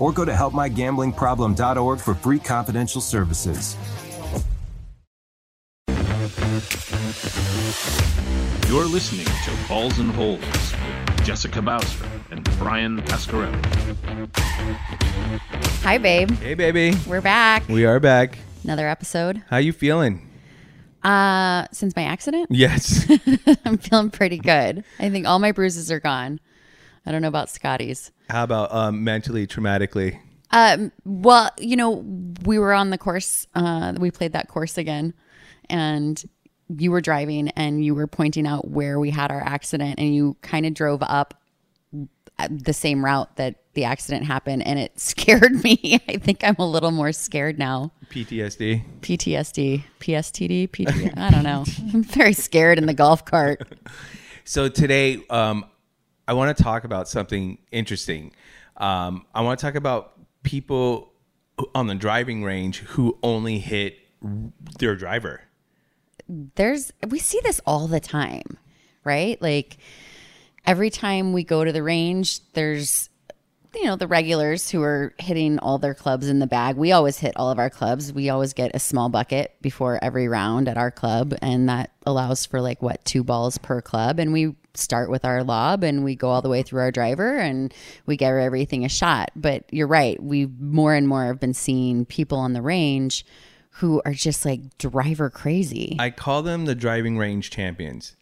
or go to helpmygamblingproblem.org for free confidential services. You're listening to Balls and Holes with Jessica Bowser and Bryan Pascarelli. Hi, babe. Hey, baby. We're back. We are back. Another episode. How you feeling? Uh, since my accident, Yes. I'm feeling pretty good. I think all my bruises are gone. I don't know about Scotty's. How about um, mentally, traumatically? Um, well, you know, we were on the course. Uh, we played that course again, and you were driving and you were pointing out where we had our accident, and you kind of drove up the same route that the accident happened, and it scared me. I think I'm a little more scared now. PTSD. PTSD, PSTD, PTSD. I don't know. I'm very scared in the golf cart. So today, um, I want to talk about something interesting. Um, I want to talk about people on the driving range who only hit their driver. There's we see this all the time, right? Like every time we go to the range, there's you know the regulars who are hitting all their clubs in the bag. We always hit all of our clubs. We always get a small bucket before every round at our club, and that allows for like what two balls per club. And we start with our lob and we go all the way through our driver and we give everything a shot. But you're right, we more and more have been seeing people on the range who are just like driver crazy. I call them the driving range champions.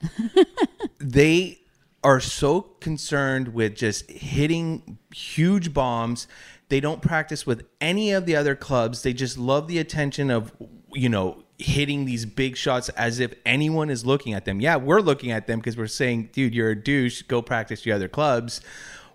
they are so concerned with just hitting huge bombs. They don't practice with any of the other clubs. They just love the attention of, you know, hitting these big shots as if anyone is looking at them. Yeah, we're looking at them because we're saying, dude, you're a douche. Go practice your other clubs.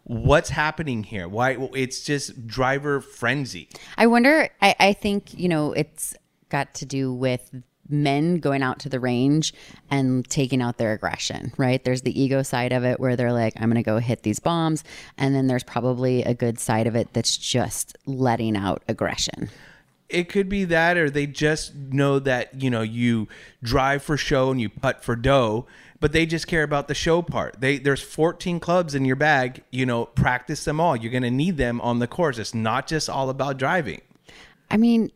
What's happening here? Why? It's just driver frenzy. I wonder, I, I think, you know, it's got to do with men going out to the range and taking out their aggression, right? There's the ego side of it where they're like, I'm going to go hit these bombs. And then there's probably a good side of it that's just letting out aggression. It could be that, or they just know that, you know, you drive for show and you putt for dough, but they just care about the show part. They There's 14 clubs in your bag, you know, practice them all. You're going to need them on the course. It's not just all about driving. I mean,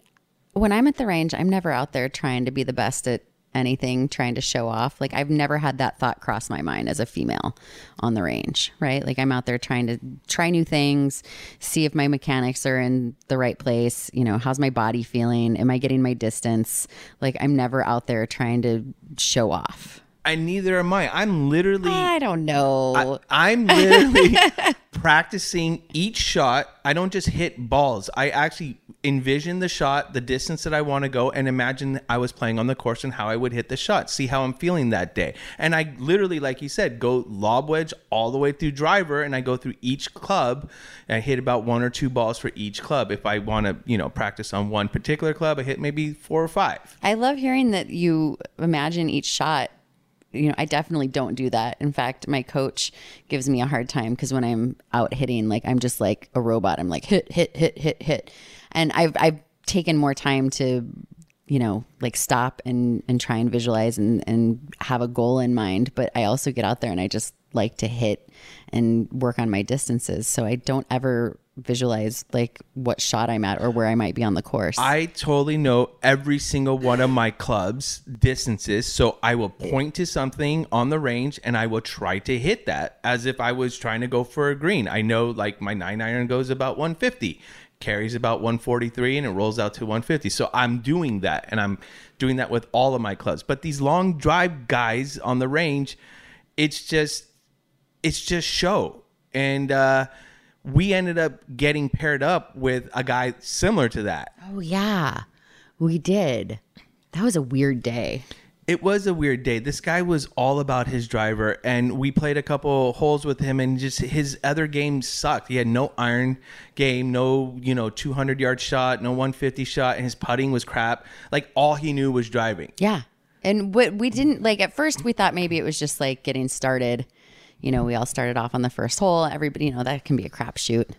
when I'm at the range, I'm never out there trying to be the best at anything, trying to show off. Like I've never had that thought cross my mind as a female on the range, right? Like I'm out there trying to try new things, see if my mechanics are in the right place, you know, how's my body feeling? Am I getting my distance? Like I'm never out there trying to show off. And neither am I. I'm literally I don't know. I, am literally practicing each shot. I don't just hit balls. I actually envision the shot, the distance that I want to go, and imagine I was playing on the course and how I would hit the shot. See how I'm feeling that day. And I literally, like you said, go lob wedge all the way through driver, and I go through each club. And I hit about one or two balls for each club. If I want to, you know, practice on one particular club, I hit maybe four or five. I love hearing that you imagine each shot you know, I definitely don't do that. In fact, my coach gives me a hard time because when I'm out hitting, like I'm just like a robot. I'm like hit, hit, hit, hit, hit, and I've I've taken more time to, you know, like stop and and try and visualize and and have a goal in mind. But I also get out there and I just like to hit and work on my distances. So I don't ever visualize like what shot I'm at or where I might be on the course. I totally know every single one of my clubs distances, so I will point to something on the range and I will try to hit that as if I was trying to go for a green. I know like my 9 iron goes about 150. carries about 143 and it rolls out to 150. So I'm doing that and I'm doing that with all of my clubs. But these long drive guys on the range, it's just it's just show. And uh we ended up getting paired up with a guy similar to that. Oh yeah, we did. That was a weird day. It was a weird day. This guy was all about his driver, and we played a couple holes with him, and just his other game sucked. He had no iron game, no you know 200 yard shot, no 150 shot, and his putting was crap. Like all he knew was driving. Yeah. And what we didn't like at first, we thought maybe it was just like getting started. You know, we all started off on the first hole. Everybody, you know, that can be a crapshoot.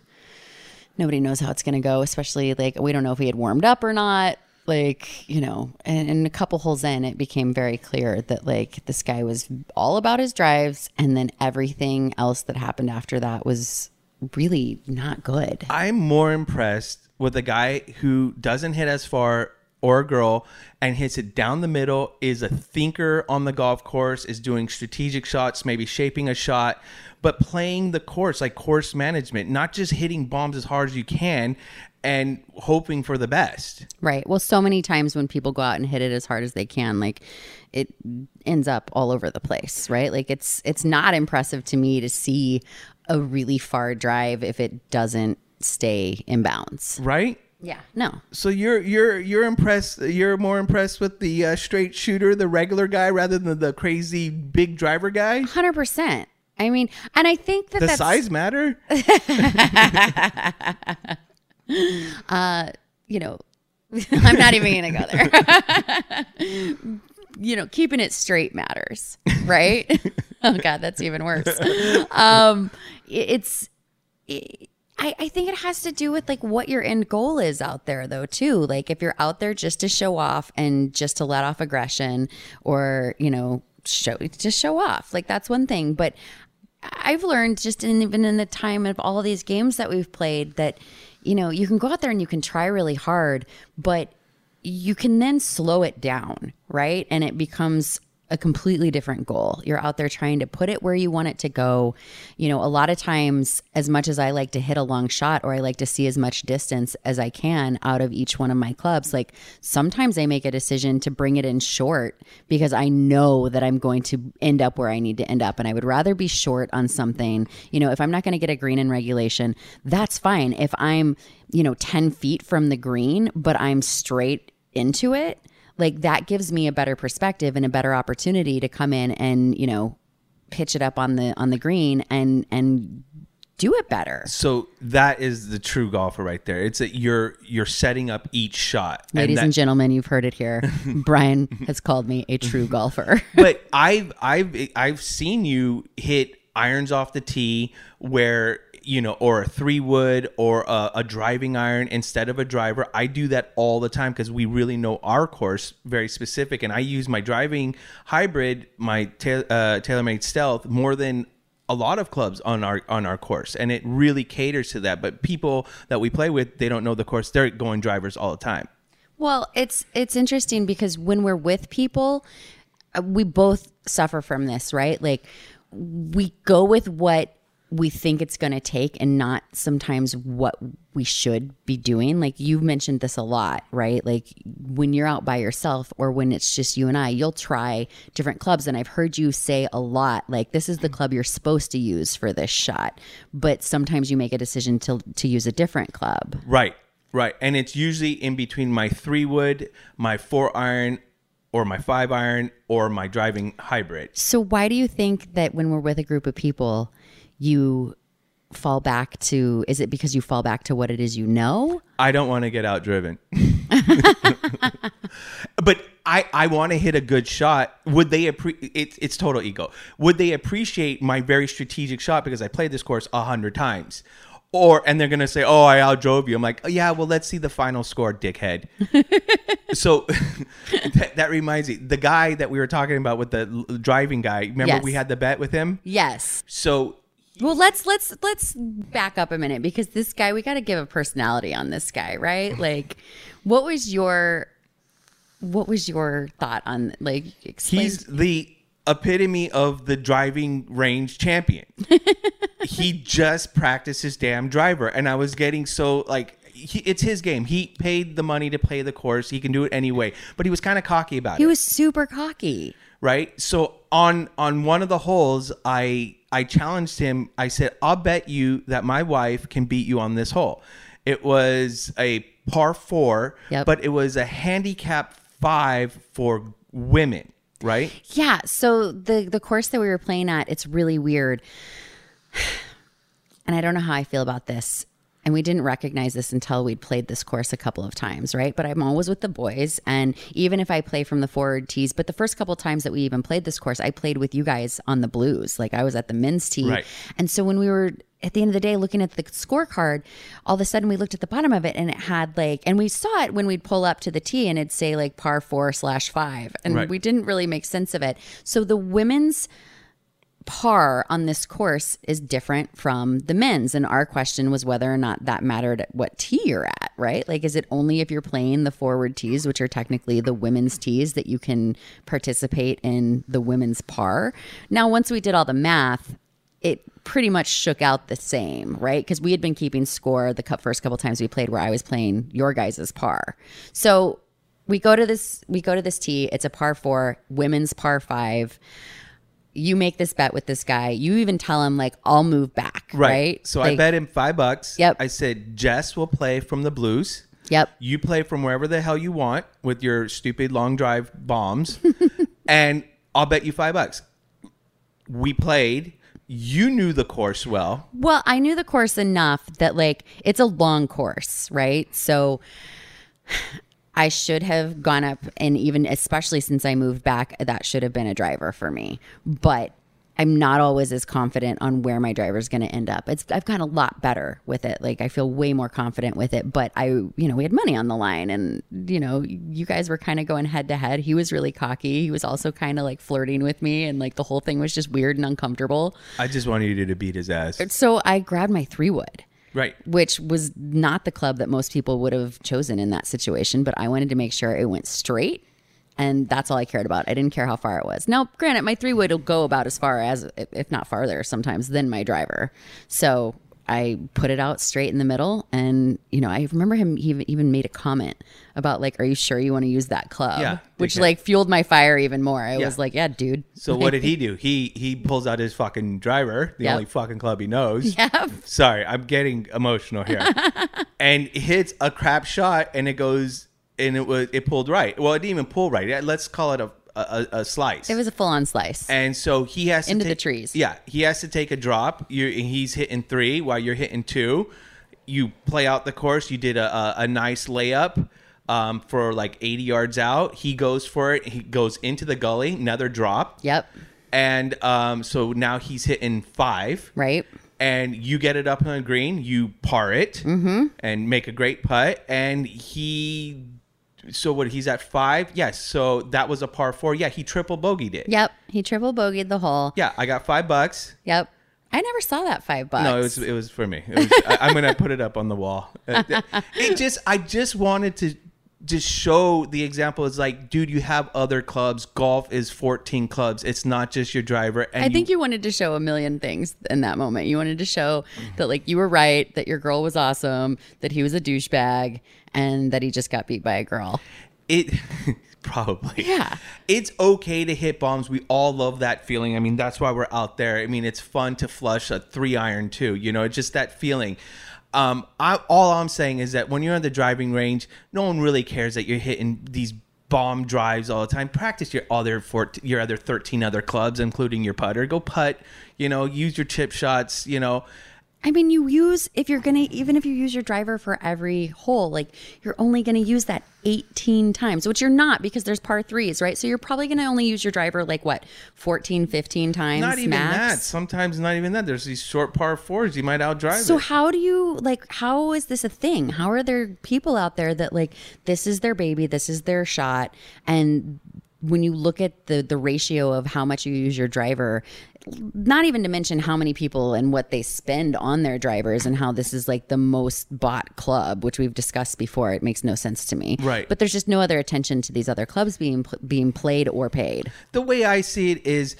Nobody knows how it's going to go, especially like we don't know if we had warmed up or not. Like, you know, and, and a couple holes in, it became very clear that like this guy was all about his drives. And then everything else that happened after that was really not good. I'm more impressed with a guy who doesn't hit as far or a girl and hits it down the middle, is a thinker on the golf course, is doing strategic shots, maybe shaping a shot, but playing the course like course management, not just hitting bombs as hard as you can and hoping for the best. Right. Well, so many times when people go out and hit it as hard as they can, like it ends up all over the place, right? Like it's it's not impressive to me to see a really far drive if it doesn't stay in bounds. Right? Yeah. No. So you're you're you're impressed. You're more impressed with the uh, straight shooter, the regular guy, rather than the crazy big driver guy. Hundred percent. I mean, and I think that The that's, size matter. you know, I'm not even going to go there. you know, keeping it straight matters, right? oh God, that's even worse. Um, it's, it, I, I think it has to do with like what your end goal is out there though too. Like if you're out there just to show off and just to let off aggression or, you know, show just show off. Like that's one thing. But I've learned just in, even in the time of all of these games that we've played that, you know, you can go out there and you can try really hard, but you can then slow it down, right? And it becomes a completely different goal. You're out there trying to put it where you want it to go. You know, a lot of times, as much as I like to hit a long shot or I like to see as much distance as I can out of each one of my clubs, like sometimes I make a decision to bring it in short because I know that I'm going to end up where I need to end up. And I would rather be short on something. You know, if I'm not going to get a green in regulation, that's fine. If I'm, you know, 10 feet from the green, but I'm straight into it, like that gives me a better perspective and a better opportunity to come in and you know pitch it up on the on the green and and do it better So that is the true golfer right there. It's that you're you're setting up each shot. ladies that- and gentlemen you've heard it here bryan has called me a true golfer but I've I've I've seen you hit irons off the tee where you know, or a three wood or a, a driving iron instead of a driver. I do that all the time because we really know our course very specific, and I use my driving hybrid, my ta- uh, TaylorMade Stealth, more than a lot of clubs on our on our course and it really caters to that but people that we play with they don't know the course they're going drivers all the time Well, it's it's interesting because when we're with people, uh, we both suffer from this, right? Like we go with what we think it's going to take and not sometimes what we should be doing. Like you've mentioned this a lot, right? Like when you're out by yourself or when it's just you and I, you'll try different clubs and I've heard you say a lot like this is the club you're supposed to use for this shot, but sometimes you make a decision to to use a different club. Right, right. And it's usually in between my three wood, my four iron, or my five iron, or my driving hybrid. So why do you think that when we're with a group of people, you fall back to is it because you fall back to what it is you know? I don't want to get outdriven. but I, I want to hit a good shot. Would they appreciate it's it's total ego. Would they appreciate my very strategic shot because I played this course a hundred times? Or and they're gonna say, "Oh, I outdrove you." I'm like, oh, "Yeah, well, let's see the final score, dickhead." so that, that reminds me, the guy that we were talking about with the driving guy. Remember, Yes. we had the bet with him. Yes. So Well, let's let's let's back up a minute because this guy we got to give a personality on this guy, right? Like what was your what was your thought on like explain He's the epitome of the driving range champion. he just practiced his damn driver, and I was getting so like he, it's his game. He paid the money to play the course. He can do it anyway. But he was kind of cocky about He it, He was super cocky. Right? So on on one of the holes, I I challenged him. I said, "I'll bet you that my wife can beat you on this hole." It was a par four, Yep. but it was a handicap five for women, right? Yeah. So the the course that we were playing at, it's really weird. And I don't know how I feel about this. And we didn't recognize this until we'd played this course a couple of times, right? But I'm always with the boys. And even if I play from the forward tees, but the first couple of times that we even played this course, I played with you guys on the blues. Like I was at the men's tee. Right. And so when we were at the end of the day looking at the scorecard, all of a sudden we looked at the bottom of it and it had like, and we saw it when we'd pull up to the tee and it'd say like par four slash five. And Right. we didn't really make sense of it. So the women's par on this course is different from the men's. And our question was whether or not that mattered at what tee you're at, right? Like, is it only if you're playing the forward tees, which are technically the women's tees, that you can participate in the women's par? Now, once we did all the math, it pretty much shook out the same, right? Because we had been keeping score the first couple times we played where I was playing your guys' par. So we go to this we go to this tee. It's a par four, women's par five you make this bet with this guy. You even tell him like I'll move back, right? So I bet him five bucks. Yep. I said Jess will play from the blues. Yep. You play from wherever the hell you want with your stupid long drive bombs, and I'll bet you five bucks. We played. You knew the course well. Well, I knew the course enough that like it's a long course, right? So I should have gone up and even especially since I moved back, that should have been a driver for me. But I'm not always as confident on where my driver's going to end up. It's I've gotten a lot better with it. Like I feel way more confident with it, but I, you know, we had money on the line and you know, you guys were kind of going head to head. He was really cocky. He was also kind of like flirting with me and like the whole thing was just weird and uncomfortable. I just wanted you to beat his ass. So I grabbed my 3 wood Right. which was not the club that most people wood have chosen in that situation. But I wanted to make sure it went straight. And that's all I cared about. I didn't care how far it was. Now, granted, my three would will go about as far as, if not farther, sometimes than my driver. So I put it out straight in the middle. And, you know, I remember him, he even made a comment about, like, are you sure you want to use that club? Yeah, Which, like, fueled my fire even more. I Yeah. was like, yeah, dude. So what did he do? He he pulls out his fucking driver, the Yep. only fucking club he knows. Yep. Sorry, I'm getting emotional here. and hits a crap shot, and it goes, and it was it pulled right. Well, it didn't even pull right. Let's call it a a, a slice. It was a full on slice. and so he has to Into the take- trees. Yeah, he has to take a drop. You he's hitting three while you're hitting two. You play out the course. You did a a, a nice layup. Um, for like 80 yards out, he goes for it. He goes into the gully, another drop. Yep. And um, so now he's hitting five. Right. And you get it up on the green, you par it Mm-hmm. and make a great putt. And he, so what, he's at five? Yes. So that was a par four. Yeah, he triple bogeyed it. Yep. He triple bogeyed the hole. Yeah, I got five bucks. Yep. I never saw that five bucks. No, it was it was for me. Was, I, I'm gonna put it up on the wall. It just I just wanted to just show the example. It's like, dude, you have other clubs. Golf is 14 clubs. It's not just your driver. And I think you wanted to show a million things in that moment. You wanted to show that like you were right, that your girl was awesome, that he was a douchebag, and that he just got beat by a girl. it probably. Yeah. it's okay to hit bombs. We all love that feeling. I mean that's why we're out there. I mean it's fun to flush a three iron too you know it's just that feeling. Um I, all i'm saying is that when you're on the driving range no one really cares that you're hitting these bomb drives all the time. Practice your other 14, your other 13 other clubs including your putter. Go putt you know use your chip shots you know I mean, you use if you're gonna even if you use your driver for every hole, like you're only gonna use that 18 times, which you're not because there's par threes, right? So you're probably gonna only use your driver like what 14, 15 times. not even max. that sometimes not even that there's these short par fours you might outdrive So it. how do you like how is this a thing? How are there people out there that like this is their baby, this is their shot and when you look at the the ratio of how much you use your driver, not even to mention how many people and what they spend on their drivers and how this is like the most bought club, which we've discussed before. It makes no sense to me. Right. But there's just no other attention to these other clubs being being played or paid. the way I see it is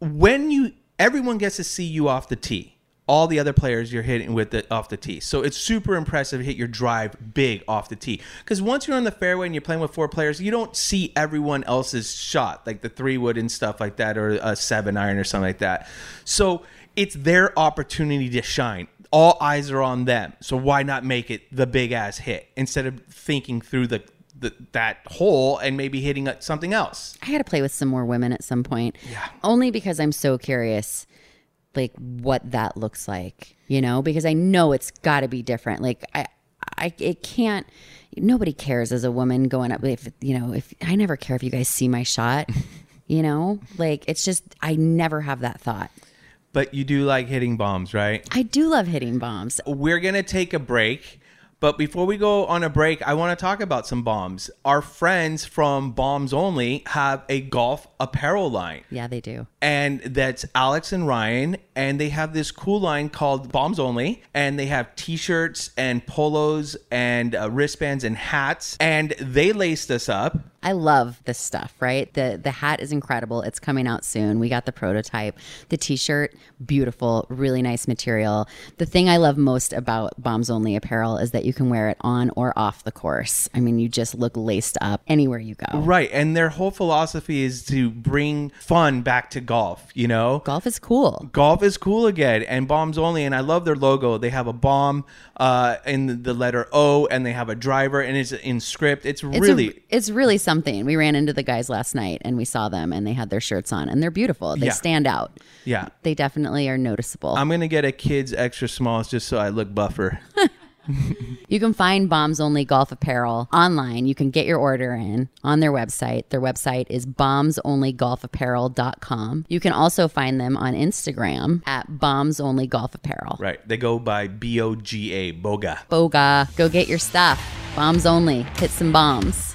when you everyone gets to see you off the tee. All the other players you're hitting with it off the tee. So it's super impressive to hit your drive big off the tee. Because once you're on the fairway and you're playing with four players, you don't see everyone else's shot, like the three wood and stuff like that, or a seven iron or something like that. So it's their opportunity to shine. All eyes are on them. So why not make it the big ass hit instead of thinking through the, the that hole and maybe hitting something else? I had to play with some more women at some point. Yeah. Only because I'm so curious, like what that looks like, you know, because I know it's got to be different. Like I, I, it can't. Nobody cares as a woman going up. If you know, if I never care if you guys see my shot, you know, like it's just I never have that thought. But you do like hitting bombs, right? I do love hitting bombs. We're going to take a break. But before we go on a break, I want to talk about some bombs. Our friends from Bombs Only have a golf apparel line. Yeah, they do. And that's Alex and Ryan. And they have this cool line called Bombs Only. And they have t shirts and polos and uh, wristbands and hats. And they laced us up. I love this stuff, right? The the hat is incredible. It's coming out soon. We got the prototype. The t-shirt, beautiful, really nice material. The thing I love most about Bombs Only apparel is that you can wear it on or off the course. I mean, you just look laced up anywhere you go. Right. And their whole philosophy is to bring fun back to golf, you know? Golf is cool. golf is cool again and bombs only and i love their logo they have a bomb uh, in the letter o and they have a driver and it's in script it's, It's really a, it's really something. We ran into the guys last night and we saw them and they had their shirts on and they're beautiful. They Yeah. stand out. yeah They definitely are noticeable. i'm gonna get a kids extra smalls just so i look buffer You can find Bombs Only Golf Apparel online. You can get your order in on their website. Their website is bombsonlygolfapparel.com. You can also find them on Instagram at Bombs Only Golf Apparel. right they go by b-o-g-a boga Boga, go get your stuff. Bombs Only. Hit some bombs.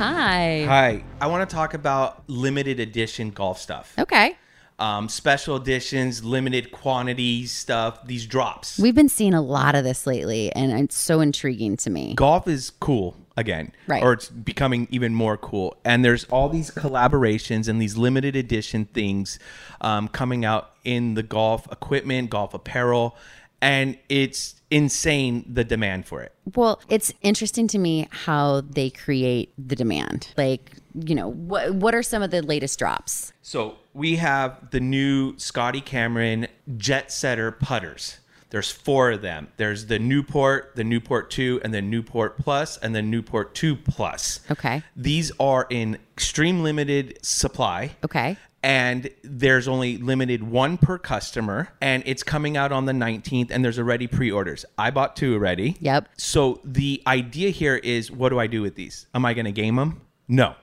Hi. hi i want to talk about limited edition golf stuff Okay. um, special editions limited quantities stuff these drops We've been seeing a lot of this lately, and it's so intriguing to me. golf is cool again Right. or it's becoming even more cool and there's all these collaborations and these limited edition things um, coming out in the golf equipment golf apparel and it's insane the demand for it. Well, it's interesting to me how they create the demand. Like, you know, what what are some of the latest drops? So we have the new Scotty Cameron Jet Setter putters. There's four of them. There's the Newport, the Newport 2, and the Newport Plus, and the Newport 2 Plus. Okay. These are in extreme limited supply. Okay. And there's only limited one per customer, and it's coming out on the 19th, and there's already pre orders. I bought two already. Yep. So the idea here is what do I do with these? Am I going to game them? No.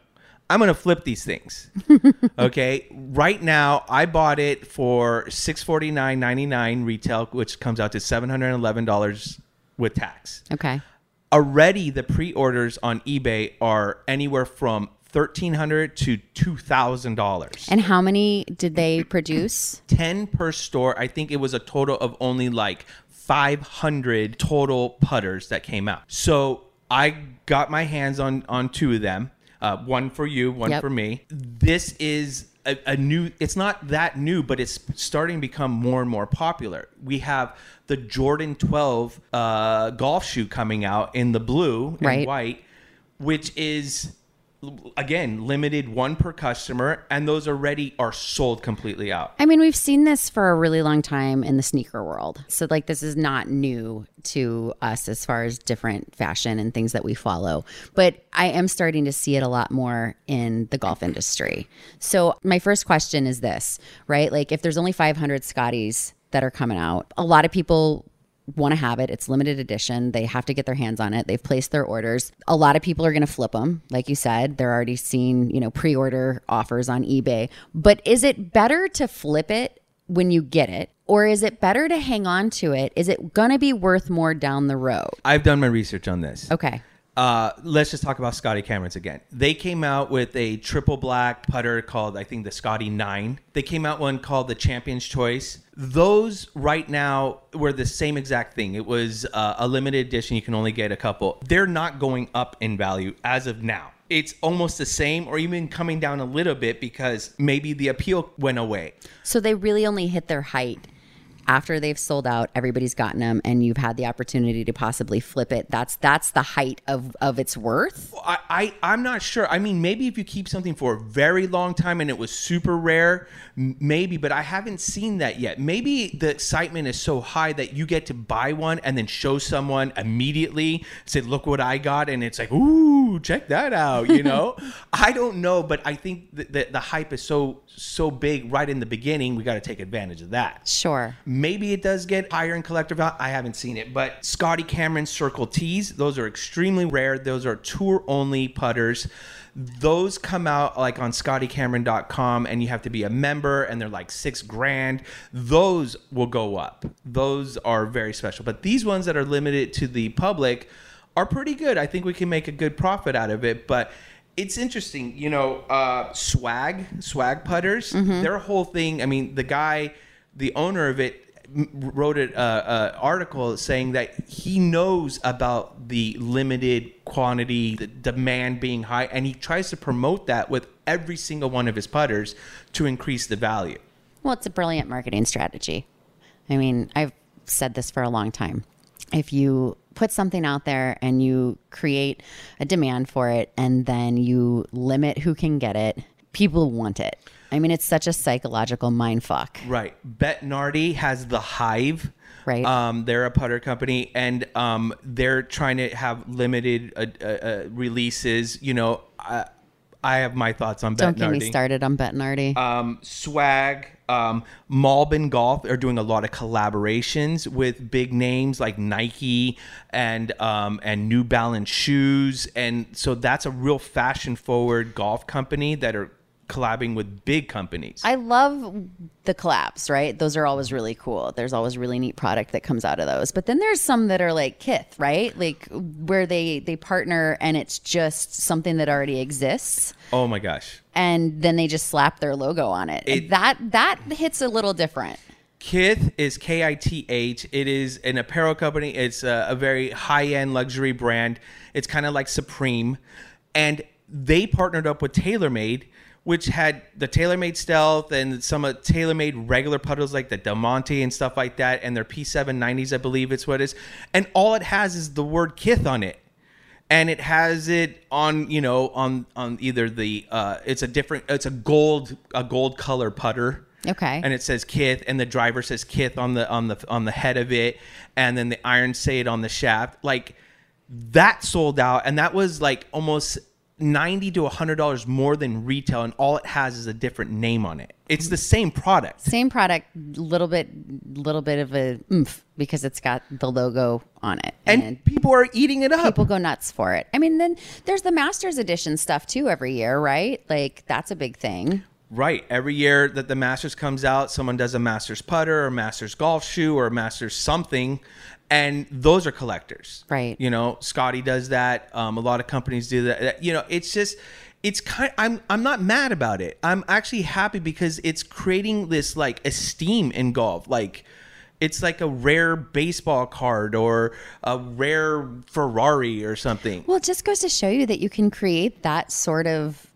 I'm going to flip these things. okay? Right now, I bought it for $649.99 retail, which comes out to $711 with tax. Okay. Already the pre-orders on eBay are anywhere from 1300 to $2000. And how many did they produce? 10 per store. I think it was a total of only like 500 total putters that came out. So I got my hands on on two of them. Uh, one for you, one Yep. for me. This is a, a new. It's not that new, but it's starting to become more and more popular. We have the Jordan 12 uh, golf shoe coming out in the blue and Right. white, which is again limited one per customer, and those already are sold completely out. I mean, we've seen this for a really long time in the sneaker world. So, like, this is not new to us as far as different fashion and things that we follow. But I am starting to see it a lot more in the golf industry. So, my first question is this, right? Like, if there's only 500 Scotties that are coming out, a lot of people want to have it. It's limited edition. They have to get their hands on it. They've placed their orders. A lot of people are going to flip them. Like you said, they're already seeing, you know, pre-order offers on eBay. But is it better to flip it when you get it? Or is it better to hang on to it? Is it going to be worth more down the road? I've done my research on this. Okay. Uh, let's just talk about Scotty Camerons again. They came out with a triple black putter called, I think, the Scotty Nine. They came out one called the Champion's Choice. Those right now were the same exact thing. It was uh, a limited edition. You can only get a couple. They're not going up in value as of now. It's almost the same, or even coming down a little bit because maybe the appeal went away. So they really only hit their height after they've sold out everybody's gotten them and you've had the opportunity to possibly flip it that's that's the height of of its worth I, I I'm not sure. I mean, maybe if you keep something for a very long time and it was super rare, maybe. But I haven't seen that yet. Maybe the excitement is so high that you get to buy one and then show someone immediately. Say, "Look what I got," and it's like, "Ooh, check that out." You know, I don't know, but I think that the, the hype is so so big right in the beginning. We got to take advantage of that. sure Maybe it does get higher in collector value. I haven't seen it, but Scotty Cameron Circle T's, those are extremely rare. Those are tour only putters. Those come out like on scottycameron.com and you have to be a member and they're like six grand. Those will go up. Those are very special. But these ones that are limited to the public are pretty good. I think we can make a good profit out of it. But it's interesting, you know, uh, swag, swag putters, their whole thing. I mean, the guy, the owner of it, wrote an article saying that he knows about the limited quantity, the demand being high, and he tries to promote that with every single one of his putters to increase the value. Well, it's a brilliant marketing strategy. I mean, I've said this for a long time. If you put something out there and you create a demand for it and then you limit who can get it, people want it. I mean, it's such a psychological mind fuck. Right. Bettinardi has the Hive. Right. Um, they're a putter company, and um, they're trying to have limited uh, uh, uh, releases. You know, I, I have my thoughts on Don't Bet get Nardi. me started on Bettinardi. um, swag um, Malbon golf are doing a lot of collaborations with big names like nike and um, and new balance shoes and so that's a real fashion forward golf company that are collabing with big companies I love the collabs, right? Those are always really cool. There's always really neat product that comes out of those. But then there's some that are like Kith, right? Like where they they partner and it's just something that already exists oh my gosh and then they just slap their logo on it. It- that that hits a little different. Kith is K I T H. It is an apparel company. It's a, a very high end luxury brand. It's kind of like Supreme. And they partnered up with TaylorMade, which had the TaylorMade Stealth and some of TaylorMade regular puddles like the Del Monte and stuff like that, and their P790s, I believe it's what it is. And all it has is the word Kith on it. And it has it on, you know, on on either the uh it's a different it's a gold a gold color putter. Okay. And it says Kith and the driver says Kith on the on the on the head of it and then the irons say it on the shaft. Like that sold out and that was like almost 90 to 100 dollars more than retail and all it has is a different name on it it's the same product Same product, little bit, little bit of a oomph because it's got the logo on it, and people are eating it up people go nuts for it. I mean, then there's the Masters Edition stuff too every year, right? Like that's a big thing. right every year that the masters comes out someone does a masters putter or masters golf shoe or a masters something and those are collectors Right. you know scotty does that um, a lot of companies do that you know it's just it's kind I'm I'm not mad about it. I'm actually happy because it's creating this like esteem in golf. Like it's like a rare baseball card or a rare Ferrari or something. Well, it just goes to show you that you can create that sort of,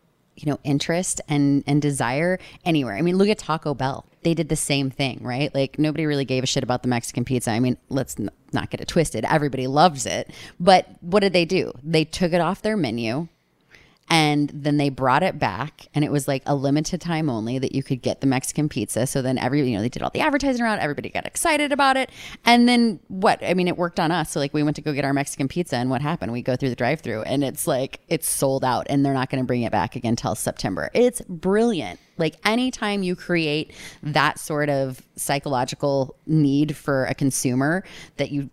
you know, interest and and desire anywhere. I mean, look at Taco Bell. They did the same thing, right? Like nobody really gave a shit about the Mexican pizza. I mean, let's n- not get it twisted. Everybody loves it. But what did they do? They took it off their menu and then they brought it back and it was like a limited time only that you could get the mexican pizza. So then every you know they did all the advertising around everybody got excited about it. And then what i mean it worked on us. So like we went to go get our mexican pizza and what happened? We go through the drive through and it's like it's sold out and they're not going to bring it back again till september. It's brilliant. Like anytime you create that sort of psychological need for a consumer that you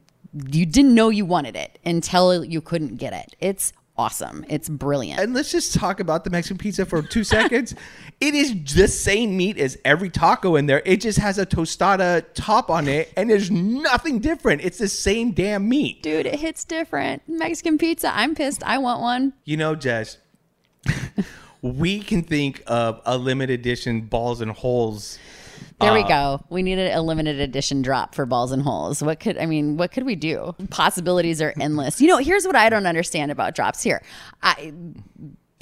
you didn't know you wanted it until you couldn't get it. It's awesome it's brilliant And let's just talk about the Mexican pizza for two seconds. It is the same meat as every taco in there. It just has a tostada top on it, and there's nothing different. It's the same damn meat. Dude, it hits different. Mexican pizza. I'm pissed. I want one. You know, Jess, we can think of a limited edition balls and holes. There Uh, we go. We needed a limited edition drop for balls and holes. What could I mean? What could we do? Possibilities are endless. You know, here's what I don't understand about drops. Here, I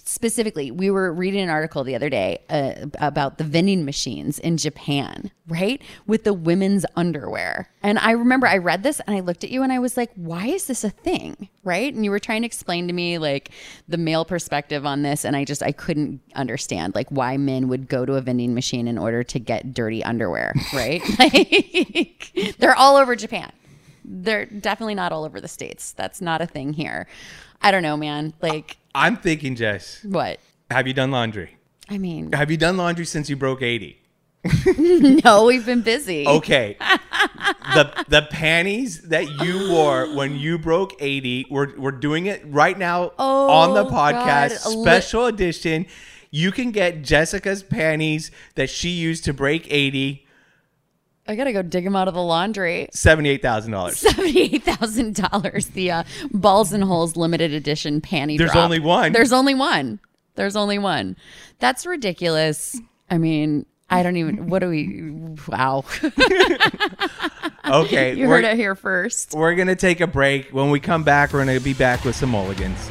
specifically, we were reading an article the other day uh, about the vending machines in Japan, right? With the women's underwear. And I remember I read this and I looked at you and I was like, why is this a thing? Right? And you were trying to explain to me like the male perspective on this. And I just, I couldn't understand like why men would go to a vending machine in order to get dirty underwear, right? like they're all over Japan. They're definitely not all over the States. That's not a thing here. I don't know, man. Like, I'm thinking, Jess, what? have you done laundry? I mean, Have you done laundry since you broke 80? no, we've been busy. Okay. the the panties that you wore when you broke 80, we're, we're doing it right now Oh, on the oh, podcast, God. Special edition. You can get Jessica's panties that she used to break 80, I gotta go dig them out of the laundry. $78,000. Seventy-eight thousand dollars. The uh, balls and holes limited edition panty. There's drop. only one. There's only one. There's only one. That's ridiculous. I mean, I don't even. What do we? Wow. Okay. you we're, heard it here first. we're going to take a break. When we come back, we're going to be back with some mulligans.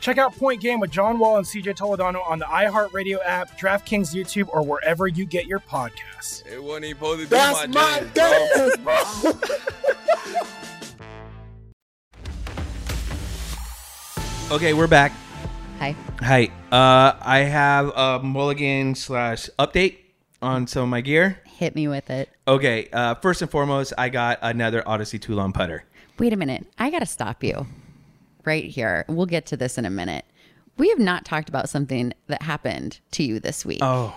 Check out Point Game with John Wall and CJ Toledano on the iHeartRadio app, DraftKings YouTube, or wherever you get your podcasts. It wasn't even supposed to be That's my, my dance, bro. dance, bro. Okay, we're back. Hi. Hi. Uh, I have a mulligan slash update on some of my gear. Hit me with it. Okay. Uh, first and foremost, I got another Odyssey Toulon putter. Wait a minute. I got to stop you right here. We'll get to this in a minute. We have not talked about something that happened to you this week. Oh,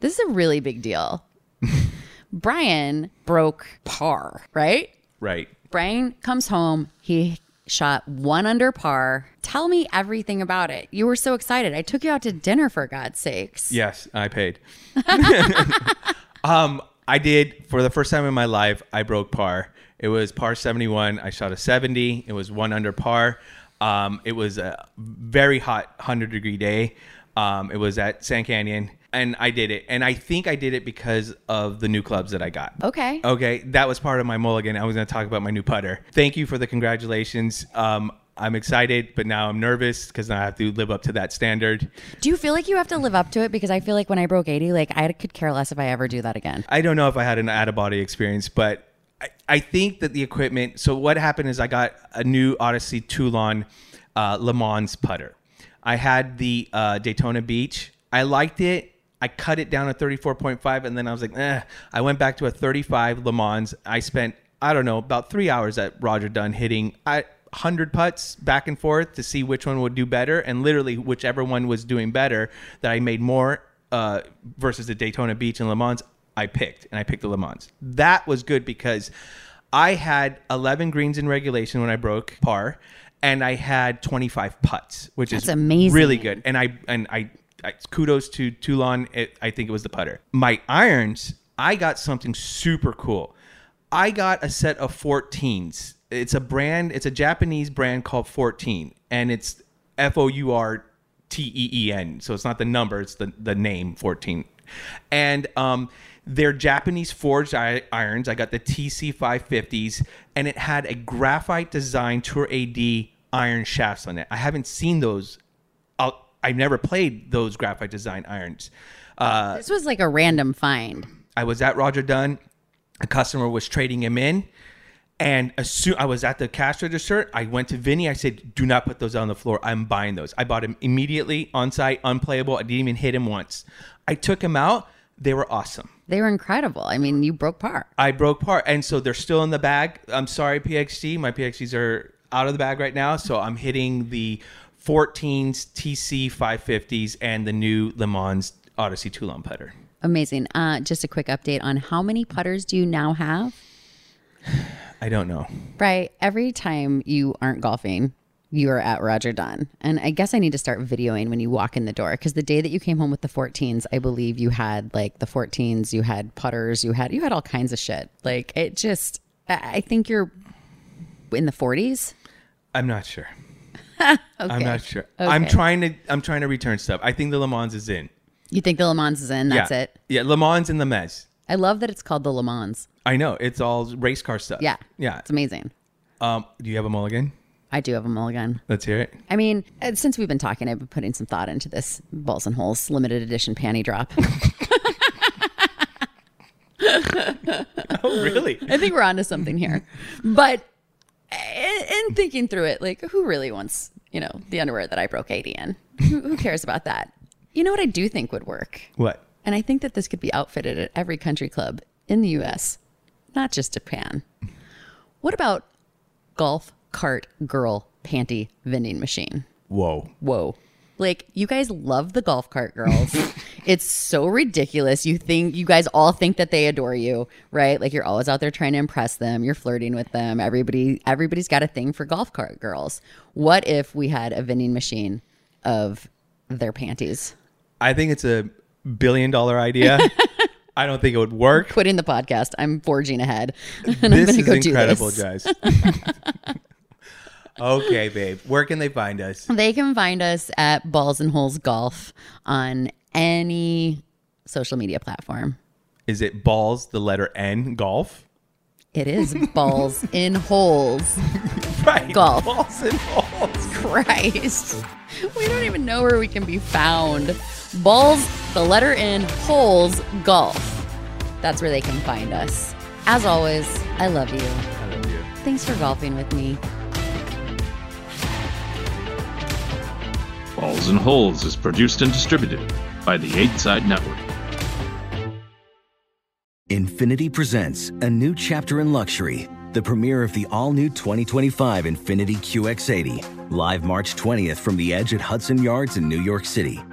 This is a really big deal. Bryan broke par, right? right. Bryan comes home. He shot one under par. Tell me everything about it. You were so excited. I took you out to dinner for God's sakes. Yes, I paid. um, I did for the first time in my life. I broke par. It was par seventy one. I shot a seventy. It was one under par. Um, it was a very hot hundred degree day. Um, it was at Sand Canyon, and I did it. And I think I did it because of the new clubs that I got. Okay. Okay, that was part of my mulligan. I was going to talk about my new putter. Thank you for the congratulations. Um, I'm excited, but now I'm nervous because now I have to live up to that standard. Do you feel like you have to live up to it? Because I feel like when I broke 80, like I could care less if I ever do that again. I don't know if I had an out of body experience, but I, think that the equipment. So what happened is I got a new Odyssey Toulon uh, Le Mans putter. I had the uh, Daytona Beach. I liked it. I cut it down to 34.5, and then I was like, eh. I went back to a 35 Le Mans. I spent I don't know about three hours at Roger Dunn hitting I, 100 putts back and forth to see which one would do better, and literally whichever one was doing better that I made more uh, versus the Daytona Beach and Le Mans, I picked, and I picked the Le Mans. That was good because I had 11 greens in regulation when I broke par, and I had 25 putts, which That's is amazing. really good. And I and I, I kudos to Toulon. It, I think it was the putter. My irons, I got something super cool. I got a set of 14s. It's a brand. It's a Japanese brand called 14, and it's F O U R T E E N. So it's not the number; it's the the name 14. And um, they're Japanese forged irons. I got the TC 550s, and it had a graphite design Tour AD iron shafts on it. I haven't seen those. I'll, I've never played those graphite design irons. Uh, This was like a random find. I was at Roger Dunn. A customer was trading him in. And as soon I was at the cash register, I went to Vinny. I said, "Do not put those on the floor. I'm buying those." I bought him immediately on site, unplayable. I didn't even hit him once. I took him out. They were awesome. They were incredible. I mean, you broke par. I broke part, and so they're still in the bag. I'm sorry, PXG. My PXGs are out of the bag right now, so I'm hitting the 14s, TC 550s, and the new Le Mans Odyssey Toulon putter. Amazing. Uh, just a quick update on how many putters do you now have? I don't know. Right. Every time you aren't golfing, you are at Roger Dunn. And I guess I need to start videoing when you walk in the door because the day that you came home with the 14s, I believe you had like the 14s, you had putters, you had you had all kinds of shit. Like it just I think you're in the 40s. I'm not sure. Okay. I'm not sure. I'm trying to. I'm trying to return stuff. I think the Le Mans is in. You think the Le Mans is in? That's yeah. it. Yeah, Le Mans and the Mez. I love that it's called the Le Mans. I know it's all race car stuff. Yeah. yeah. It's amazing. Um, do you have a mulligan? I do have a mulligan. Let's hear it. I mean, uh, since we've been talking, I've been putting some thought into this balls and holes limited edition panty drop. Oh, really? I think we're onto something here. But in, in thinking through it, like who really wants, you know, the underwear that I broke 80 in? Who, who cares about that? You know what I do think would work? What? And I think that this could be outfitted at every country club in the US, not just Japan. What about golf cart girl panty vending machine? Whoa. Whoa. Like, you guys love the golf cart girls. it's so ridiculous. You think, you guys all think that they adore you, right? Like, you're always out there trying to impress them. You're flirting with them. Everybody, everybody's got a thing for golf cart girls. What if we had a vending machine of their panties? I think it's a billion dollar idea. I don't think it would work. Quitting the podcast. I'm forging ahead. And this I'm is gonna go incredible, do this. guys. Okay, babe. Where can they find us? They can find us at Balls and Holes Golf on any social media platform. Is it balls, the letter N, golf? It is Balls in Holes Right. Golf. Balls and holes. Christ. We don't even know where we can be found. Balls, the letter N, Holes Golf. That's where they can find us. As always, I love you. I love you. Thanks for golfing with me. Balls and Holes is produced and distributed by the 8 Side Network. Infiniti presents a new chapter in luxury, the premiere of the all new 2025 Infiniti QX80, live March 20th from the edge at Hudson Yards in New York City,